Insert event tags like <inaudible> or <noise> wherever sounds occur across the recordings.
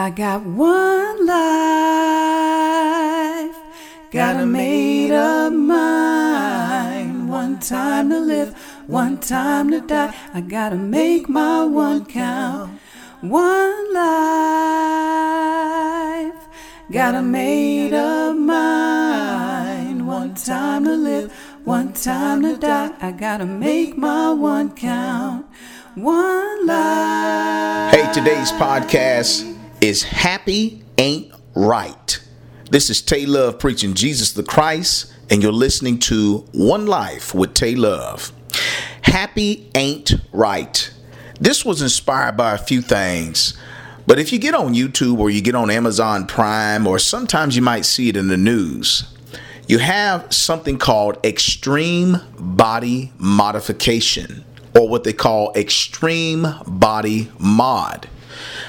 I got one life, got a made up mind. One time to live, one time to die. I gotta make my one count. One life, got a made up mind. One time to live, one time to die. I gotta make my one count. One life. Hey, today's podcast is Happy Ain't Right. This is Tay Love preaching Jesus the Christ, and you're listening to One Life with Tay Love. Happy Ain't Right. This was inspired by a few things. But if you get on YouTube or you get on Amazon Prime, or sometimes you might see it in the news, you have something called extreme body modification or what they call extreme body mod.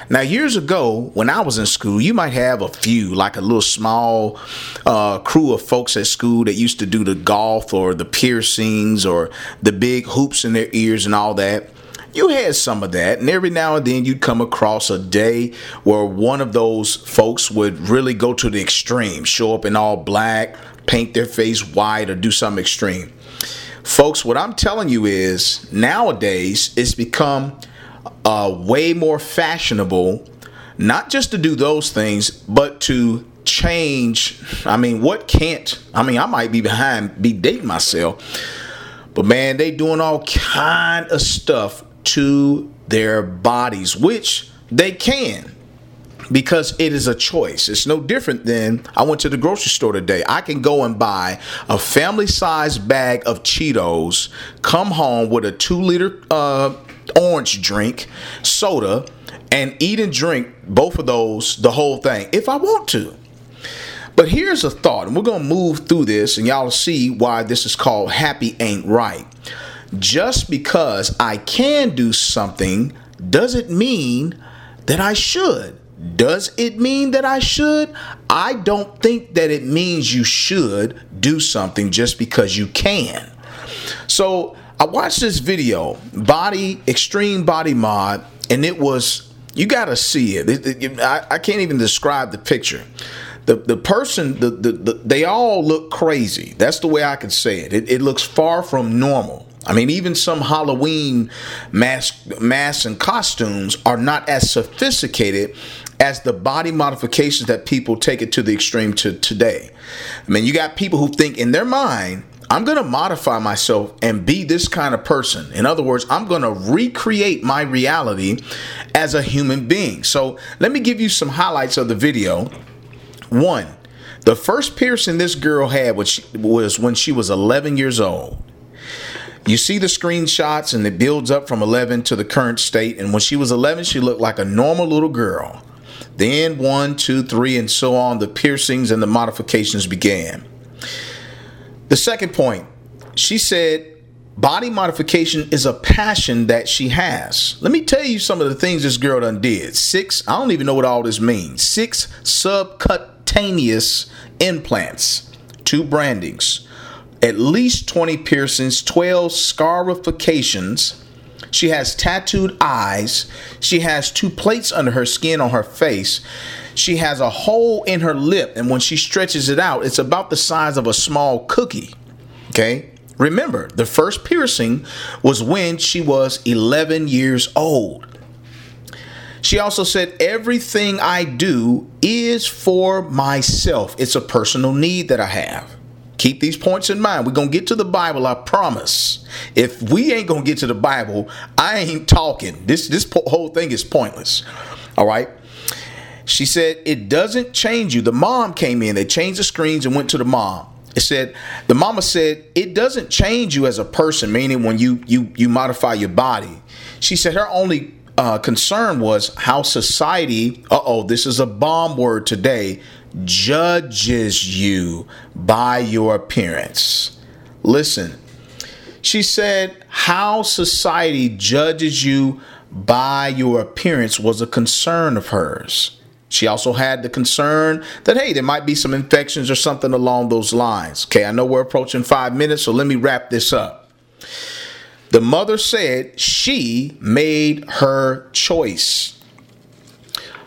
Now, years ago, when I was in school, you might have a few, like a little small uh, crew of folks at school that used to do the goth or the piercings or the big hoops in their ears and all that. You had some of that, and every now and then you'd come across a day where one of those folks would really go to the extreme, show up in all black, paint their face white, or do something extreme. Folks, what I'm telling you is nowadays it's become uh, way more fashionable, not just to do those things, but to change. I mean, what can't? I mean, I might be behind, be dating myself, but man, they doing all kind of stuff to their bodies, which they can because it is a choice. It's no different than I went to the grocery store today. I can go and buy a family size bag of Cheetos, come home with a two liter uh, orange drink, soda, and eat and drink both of those, the whole thing, if I want to. But here's a thought, and we're going to move through this, and y'all see why this is called Happy Ain't Right. Just because I can do something doesn't mean that I should. Does it mean that I should? I don't think that it means you should do something just because you can. So I watched this video, body extreme body mod, and it was you got to see it. It- it- I, I can't even describe the picture. The the person the, the, the they all look crazy. That's the way I could say it. It, it looks far from normal. I mean, even some Halloween mask, masks and costumes are not as sophisticated as the body modifications that people take it to the extreme to today. I mean, you got people who think in their mind, I'm going to modify myself and be this kind of person. In other words, I'm going to recreate my reality as a human being. So let me give you some highlights of the video. One, the first piercing this girl had was when she was 11 years old. You see the screenshots and it builds up from 11 to the current state. And when she was 11, she looked like a normal little girl. Then one, two, three, and so on, the piercings and the modifications began. The second point, she said body modification is a passion that she has. Let me tell you some of the things this girl done did. Six, I don't even know what all this means. Six subcutaneous implants, two brandings, at least 20 piercings, 12 scarifications. She has tattooed eyes. She has two plates under her skin on her face. She has a hole in her lip, and when she stretches it out, it's about the size of a small cookie. Okay? Remember, the first piercing was when she was 11 years old. She also said, Everything I do is for myself. It's a personal need that I have. Keep these points in mind. We're going to get to the Bible, I promise. If we ain't going to get to the Bible, I ain't talking. This, this whole thing is pointless. All right? She said, It doesn't change you. The mom came in, they changed the screens and went to the mom. It said, the mama said, it doesn't change you as a person, meaning when you you you modify your body. She said her only uh, concern was how society, uh oh, this is a bomb word today, judges you by your appearance. Listen, she said how society judges you by your appearance was a concern of hers. She also had the concern that, hey, there might be some infections or something along those lines. Okay, I know we're approaching five minutes, so let me wrap this up. The mother said she made her choice.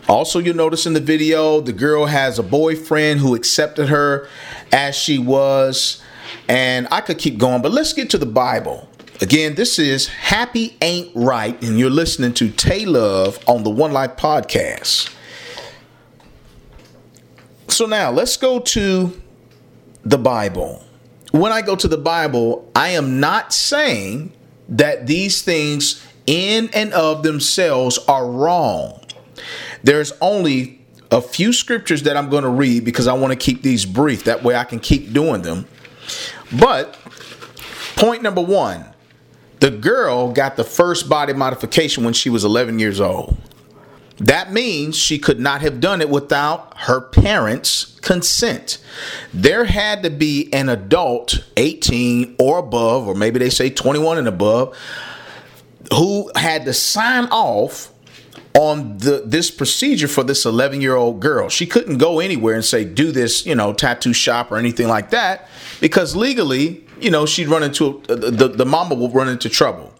Also, you'll notice in the video, the girl has a boyfriend who accepted her as she was. And I could keep going, but let's get to the Bible. Again, this is Happy Ain't Right, and you're listening to Tay Love on the One Life Podcast. So now let's go to the Bible. When I go to the Bible, I am not saying that these things in and of themselves are wrong. There's only a few scriptures that I'm going to read because I want to keep these brief. That way I can keep doing them. But point number one the girl got the first body modification when she was 11 years old. That means she could not have done it without her parents' consent. There had to be an adult, 18 or above, or maybe they say 21 and above, who had to sign off on the this procedure for this 11 year old girl. She couldn't go anywhere and say do this, you know, tattoo shop or anything like that because legally, you know, she'd run into the the mama will run into trouble.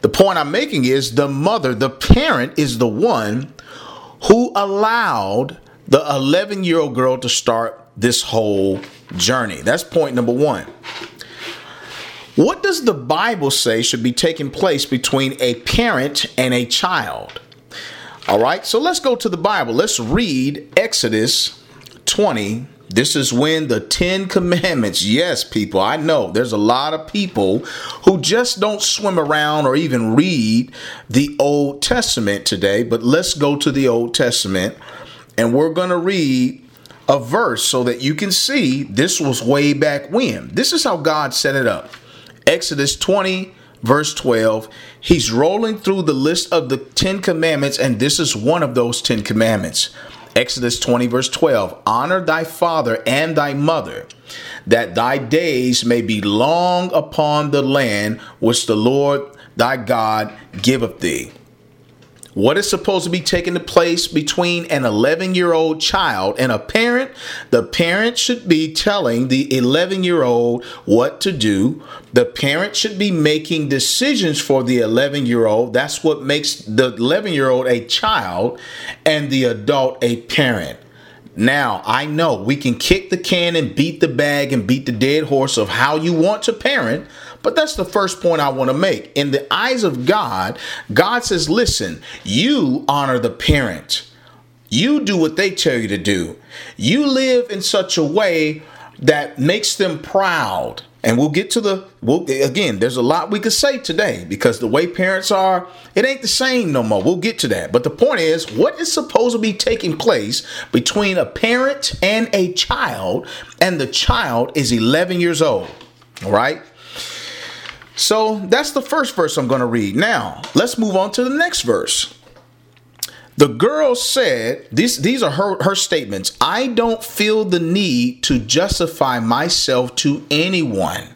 The point I'm making is the mother, the parent is the one who allowed the 11 year old girl to start this whole journey. That's point number 1. What does the Bible say should be taking place between a parent and a child? All right, so let's go to the Bible. Let's read Exodus 20. This is when the Ten Commandments, yes, people, I know there's a lot of people who just don't swim around or even read the Old Testament today, but let's go to the Old Testament and we're going to read a verse so that you can see this was way back when. This is how God set it up. Exodus 20, verse 12, he's rolling through the list of the 10 commandments, and this is one of those 10 commandments. Exodus 20, verse 12 Honor thy father and thy mother, that thy days may be long upon the land which the Lord thy God giveth thee. What is supposed to be taking place between an 11 year old child and a parent? The parent should be telling the 11 year old what to do. The parent should be making decisions for the 11 year old. That's what makes the 11 year old a child and the adult a parent. Now, I know we can kick the can and beat the bag and beat the dead horse of how you want to parent, but that's the first point I want to make. In the eyes of God, God says, listen, you honor the parent. You do what they tell you to do. You live in such a way that makes them proud. And we'll get to the we'll, again. There's a lot we could say today because the way parents are, it ain't the same no more. We'll get to that. But the point is, what is supposed to be taking place between a parent and a child, and the child is 11 years old. All right. So that's the first verse I'm going to read. Now, let's move on to the next verse. The girl said, these, these are her, her statements I don't feel the need to justify myself to anyone.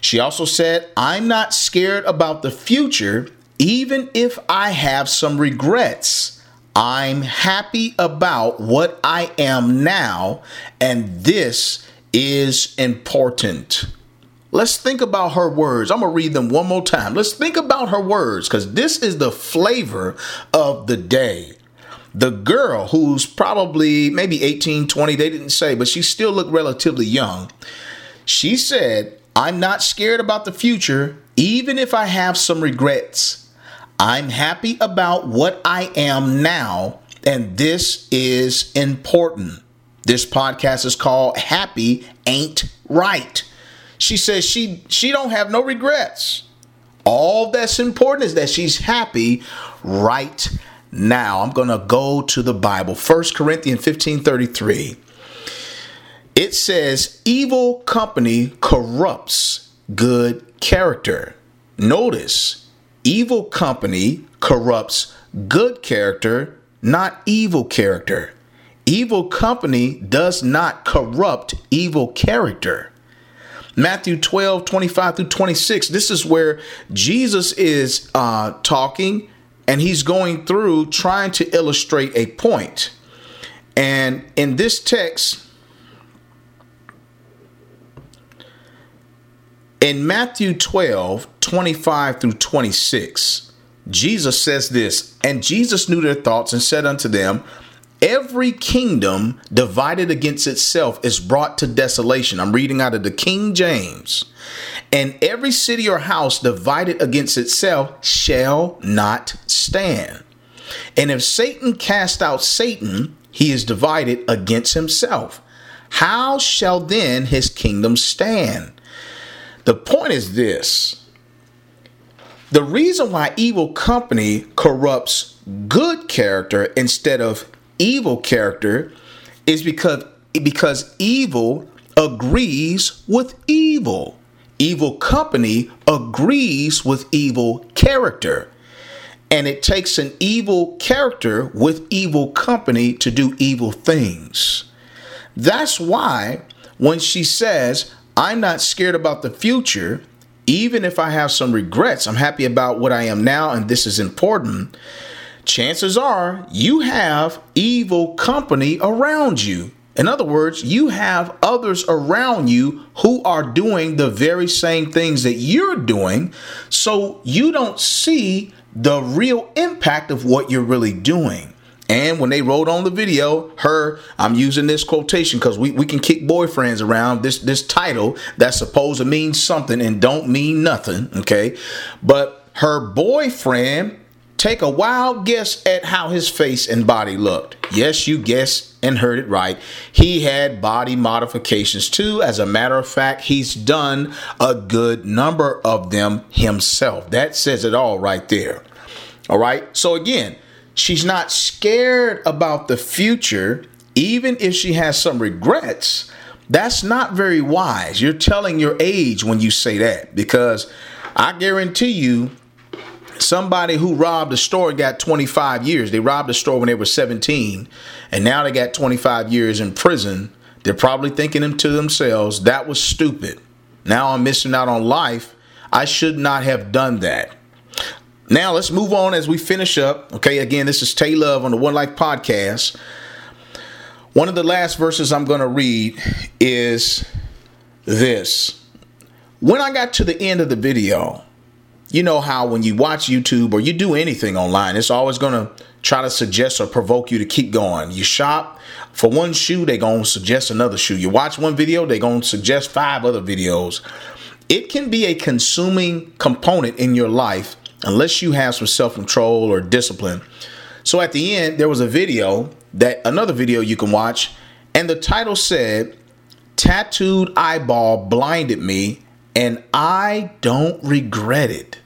She also said, I'm not scared about the future, even if I have some regrets. I'm happy about what I am now, and this is important. Let's think about her words. I'm going to read them one more time. Let's think about her words because this is the flavor of the day. The girl, who's probably maybe 18, 20, they didn't say, but she still looked relatively young. She said, I'm not scared about the future, even if I have some regrets. I'm happy about what I am now, and this is important. This podcast is called Happy Ain't Right. She says she she don't have no regrets. All that's important is that she's happy right now. I'm going to go to the Bible. 1 Corinthians 15:33. It says evil company corrupts good character. Notice, evil company corrupts good character, not evil character. Evil company does not corrupt evil character. Matthew 12, 25 through 26. This is where Jesus is uh, talking and he's going through trying to illustrate a point. And in this text, in Matthew 12, 25 through 26, Jesus says this, and Jesus knew their thoughts and said unto them, Every kingdom divided against itself is brought to desolation. I'm reading out of the King James. And every city or house divided against itself shall not stand. And if Satan cast out Satan, he is divided against himself. How shall then his kingdom stand? The point is this the reason why evil company corrupts good character instead of evil character is because because evil agrees with evil. Evil company agrees with evil character. And it takes an evil character with evil company to do evil things. That's why when she says, I'm not scared about the future, even if I have some regrets, I'm happy about what I am now, and this is important chances are you have evil company around you. In other words, you have others around you who are doing the very same things that you're doing, so you don't see the real impact of what you're really doing. And when they wrote on the video, her, I'm using this quotation because we, we can kick boyfriends around this this title that's supposed to mean something and don't mean nothing. Okay. But her boyfriend Take a wild guess at how his face and body looked. Yes, you guessed and heard it right. He had body modifications too. As a matter of fact, he's done a good number of them himself. That says it all right there. All right. So, again, she's not scared about the future, even if she has some regrets. That's not very wise. You're telling your age when you say that because I guarantee you somebody who robbed a store got 25 years. They robbed a store when they were 17, and now they got 25 years in prison. They're probably thinking to themselves, that was stupid. Now I'm missing out on life. I should not have done that. Now let's move on as we finish up. Okay, again, this is Tay Love on the One Life Podcast. One of the last verses I'm going to read is this. When I got to the end of the video, you know how when you watch YouTube or you do anything online, it's always going to try to suggest or provoke you to keep going. You shop for one shoe, they're going to suggest another shoe. You watch one video, they're going to suggest five other videos. It can be a consuming component in your life unless you have some self control or discipline. So at the end, there was a video that another video you can watch, and the title said, Tattooed eyeball blinded me, and I don't regret it.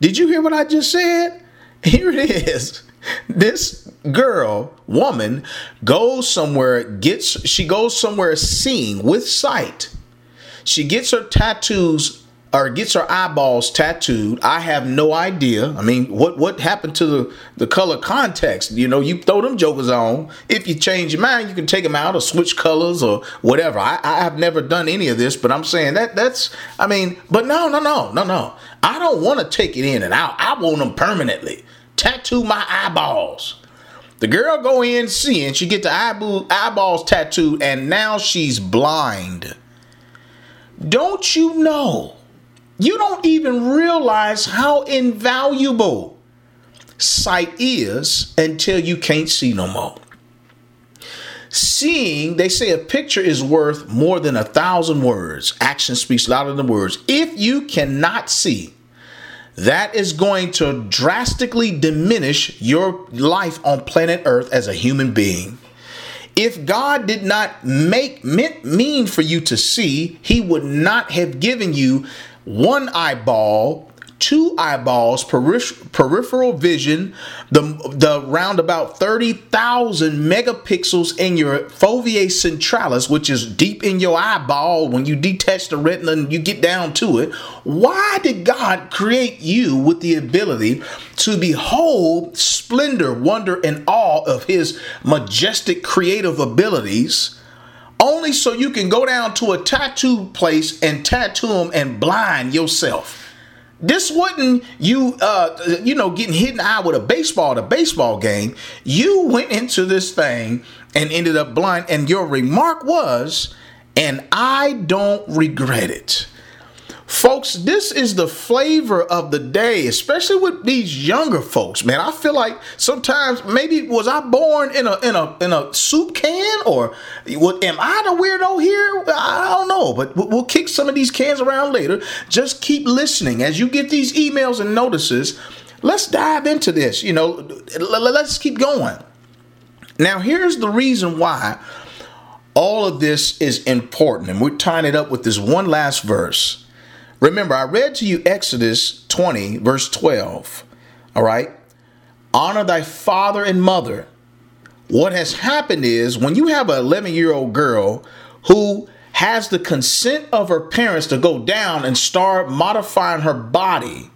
Did you hear what I just said? <laughs> Here it is. This girl, woman, goes somewhere, gets she goes somewhere seeing with sight. She gets her tattoos or gets her eyeballs tattooed. I have no idea. I mean, what what happened to the the color contacts? You know, you throw them jokers on. If you change your mind, you can take them out or switch colors or whatever. I, I have never done any of this, but I'm saying that that's. I mean, but no, no, no, no, no. I don't want to take it in and out. I want them permanently. Tattoo my eyeballs. The girl go in seeing she get the eyeballs tattooed, and now she's blind. Don't you know? You don't even realize how invaluable sight is until you can't see no more. Seeing, they say a picture is worth more than a thousand words. Action speaks louder than words. If you cannot see, that is going to drastically diminish your life on planet Earth as a human being. If God did not make meant mean for you to see, He would not have given you one eyeball, two eyeballs, peripheral vision, the, the round about 30,000 megapixels in your fovea centralis, which is deep in your eyeball when you detach the retina and you get down to it. Why did God create you with the ability to behold splendor, wonder, and awe of his majestic creative abilities? Only so you can go down to a tattoo place and tattoo them and blind yourself. This wasn't you, uh, you know, getting hit in the eye with a baseball at a baseball game. You went into this thing and ended up blind, and your remark was, and I don't regret it. Folks, this is the flavor of the day, especially with these younger folks. Man, I feel like sometimes maybe was I born in a in a in a soup can or what, am I the weirdo here? I don't know, but we'll kick some of these cans around later. Just keep listening as you get these emails and notices. Let's dive into this. You know, let's keep going. Now, here's the reason why all of this is important, and we're tying it up with this one last verse. Remember, I read to you Exodus 20, verse 12. All right? Honor thy father and mother. What has happened is when you have an 11 year old girl who has the consent of her parents to go down and start modifying her body,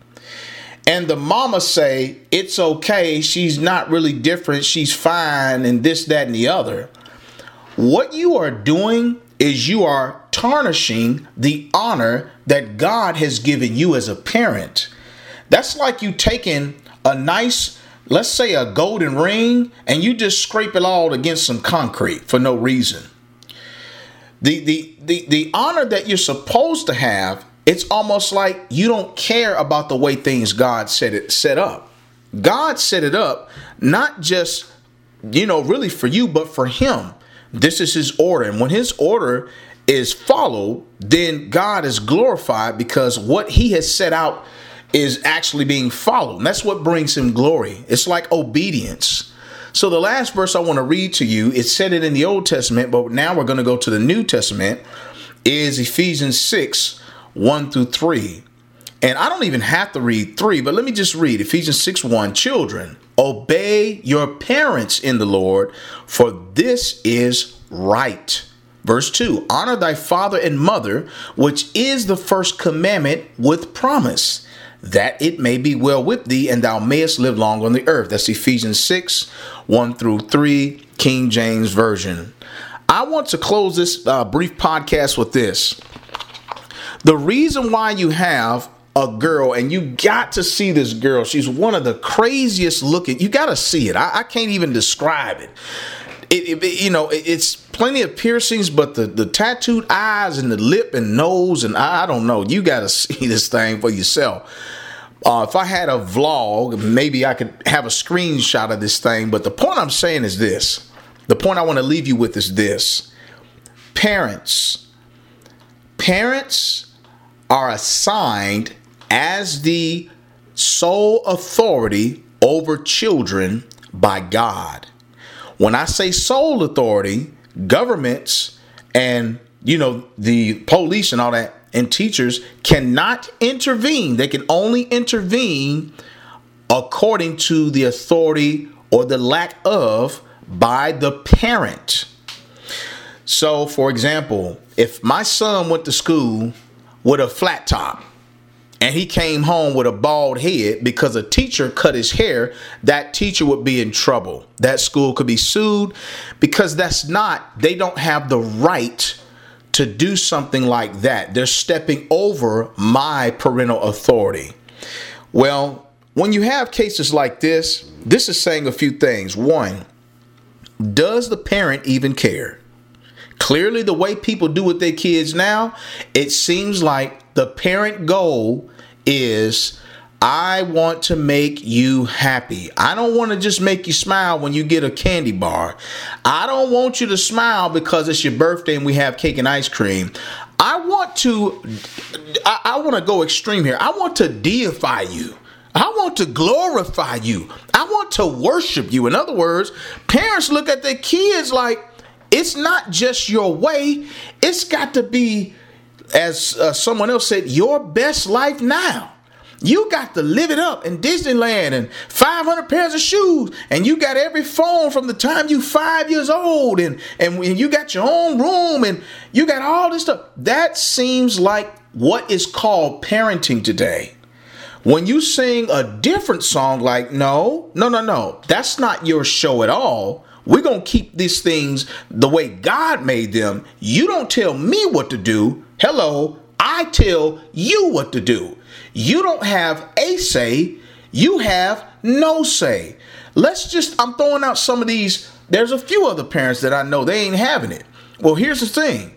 and the mama say it's okay, she's not really different, she's fine, and this, that, and the other. What you are doing is you are tarnishing the honor that God has given you as a parent. That's like you taking a nice, let's say a golden ring, and you just scrape it all against some concrete for no reason. The, the, the, the honor that you're supposed to have, it's almost like you don't care about the way things God set it set up. God set it up not just, you know, really for you, but for him. This is his order. And when his order is followed, then God is glorified because what he has set out is actually being followed. And that's what brings him glory. It's like obedience. So the last verse I want to read to you, it said it in the Old Testament, but now we're going to go to the New Testament, is Ephesians 6, 1 through 3. And I don't even have to read 3, but let me just read Ephesians 6, 1. Children, Obey your parents in the Lord, for this is right. Verse 2 Honor thy father and mother, which is the first commandment with promise, that it may be well with thee and thou mayest live long on the earth. That's Ephesians 6 1 through 3, King James Version. I want to close this uh, brief podcast with this. The reason why you have a girl and you got to see this girl. She's one of the craziest looking you got to see it. I, I, can't even describe it. It, it you know it, it's plenty of piercings but the the tattooed eyes and the lip and nose and i, I don't know. You got to <laughs> see this thing for yourself. Uh, if i had a vlog maybe i could have a screenshot of this thing but the point i'm saying is this. The point i want to leave you with is this. Parents. Parents are assigned as the sole authority over children by God. When I say sole authority, governments and you know the police and all that and teachers cannot intervene. They can only intervene according to the authority or the lack of by the parent. So, for example, if my son went to school with a flat top and he came home with a bald head because a teacher cut his hair, that teacher would be in trouble. That school could be sued because that's not, they don't have the right to do something like that. They're stepping over my parental authority. Well, when you have cases like this, this is saying a few things. One, does the parent even care? Clearly, the way people do with their kids now, it seems like the parent goal is I want to make you happy. I don't want to just make you smile when you get a candy bar. I don't want you to smile because it's your birthday and we have cake and ice cream. I want to I, I want to go extreme here. I want to deify you. I want to glorify you. I want to worship you. In other words, parents look at their kids like it's not just your way, it's got to be as uh, someone else said, your best life now. You got to live it up in Disneyland and 500 pairs of shoes, and you got every phone from the time you five years old, and and you got your own room, and you got all this stuff. That seems like what is called parenting today. When you sing a different song, like no, no, no, no, that's not your show at all. We're going to keep these things the way God made them. You don't tell me what to do. Hello, I tell you what to do. You don't have a say, you have no say. Let's just, I'm throwing out some of these. There's a few other parents that I know they ain't having it. Well, here's the thing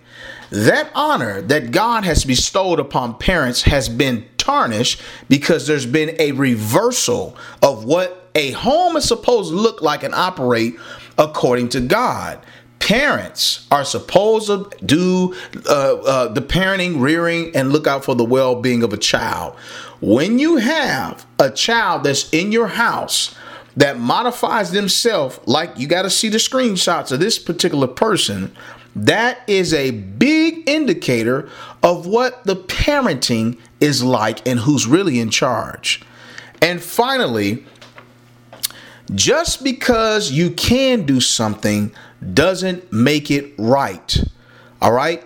that honor that God has bestowed upon parents has been tarnished because there's been a reversal of what a home is supposed to look like and operate according to God. Parents are supposed to do uh, uh, the parenting, rearing, and look out for the well being of a child. When you have a child that's in your house that modifies themselves, like you got to see the screenshots of this particular person, that is a big indicator of what the parenting is like and who's really in charge. And finally, just because you can do something doesn't make it right. All right?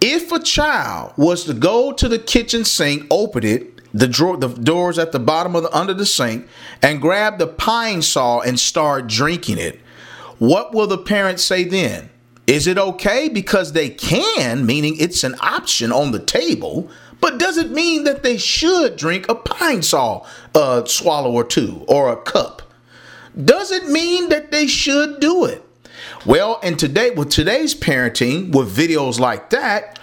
If a child was to go to the kitchen sink, open it, the drawer, the doors at the bottom of the under the sink, and grab the Pine-Sol and start drinking it, what will the parents say then? Is it okay because they can, meaning it's an option on the table, but does it mean that they should drink a Pine-Sol uh, swallow or two or a cup? Does it mean that they should do it? Well, and today with today's parenting with videos like that,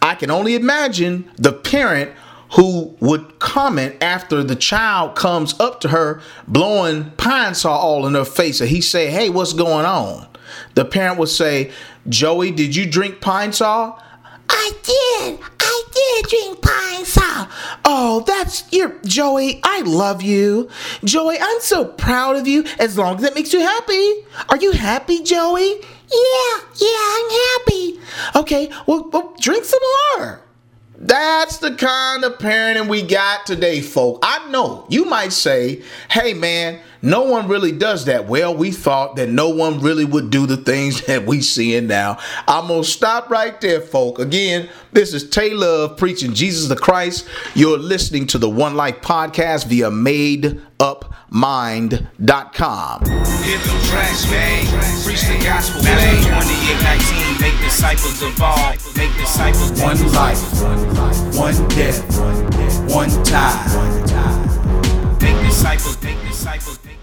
I can only imagine the parent who would comment after the child comes up to her blowing Pine-Sol all in her face and he say, "Hey, what's going on?" The parent would say, Joey, did you drink Pine-Sol? I did. I did drink Pine-Sol. Oh, that's your Joey. I love you. Joey, I'm so proud of you as long as it makes you happy. Are you happy, Joey? Yeah, yeah, I'm happy. Okay, well, well drink some more. That's the kind of parenting we got today, folk. I know you might say, hey, man, no one really does that. Well, we thought that no one really would do the things <laughs> that we seeing now. I'm going to stop right there, folk. Again, this is Tay Love preaching Jesus the Christ. You're listening to the One Life podcast via madeupmind.com. Hit the tracks, man. Preach the gospel, man. 2819, make disciples of all. Make disciples. One life, one death, one time. Make disciples, make disciples, make